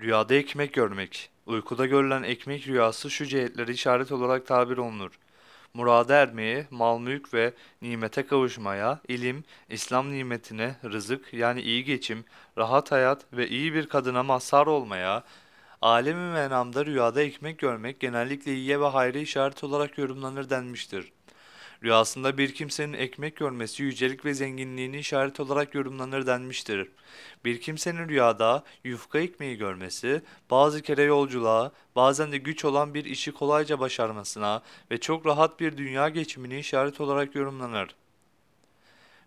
Rüyada ekmek görmek. Uykuda görülen ekmek rüyası şu cihetleri işaret olarak tabir olunur. Murada ermeye, mal mülk ve nimete kavuşmaya, ilim, İslam nimetine, rızık yani iyi geçim, rahat hayat ve iyi bir kadına mazhar olmaya, alemi menamda rüyada ekmek görmek genellikle iyiye ve hayra işaret olarak yorumlanır denmiştir. Rüyasında bir kimsenin ekmek görmesi yücelik ve zenginliğini işaret olarak yorumlanır denmiştir. Bir kimsenin rüyada yufka ekmeği görmesi, bazı kere yolculuğa, bazen de güç olan bir işi kolayca başarmasına ve çok rahat bir dünya geçimini işaret olarak yorumlanır.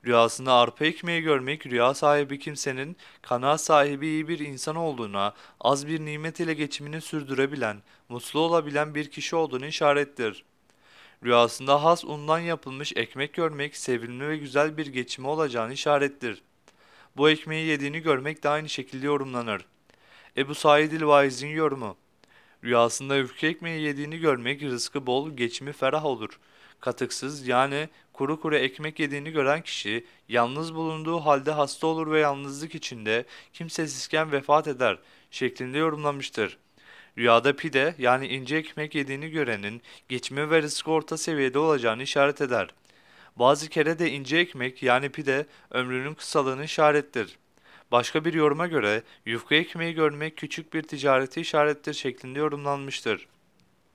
Rüyasında arpa ekmeği görmek, rüya sahibi kimsenin kanaat sahibi iyi bir insan olduğuna, az bir nimet ile geçimini sürdürebilen, mutlu olabilen bir kişi olduğunu işarettir. Rüyasında has undan yapılmış ekmek görmek sevimli ve güzel bir geçimi olacağını işarettir. Bu ekmeği yediğini görmek de aynı şekilde yorumlanır. Ebu Said el-Vaiz'in yorumu. Rüyasında yufka ekmeği yediğini görmek rızkı bol, geçimi ferah olur. Katıksız yani kuru kuru ekmek yediğini gören kişi yalnız bulunduğu halde hasta olur ve yalnızlık içinde kimsesizken vefat eder şeklinde yorumlamıştır. Rüyada pide yani ince ekmek yediğini görenin geçimi ve rızkı orta seviyede olacağını işaret eder. Bazı kere de ince ekmek yani pide ömrünün kısalığını işarettir. Başka bir yoruma göre yufka ekmeği görmek küçük bir ticareti işarettir şeklinde yorumlanmıştır.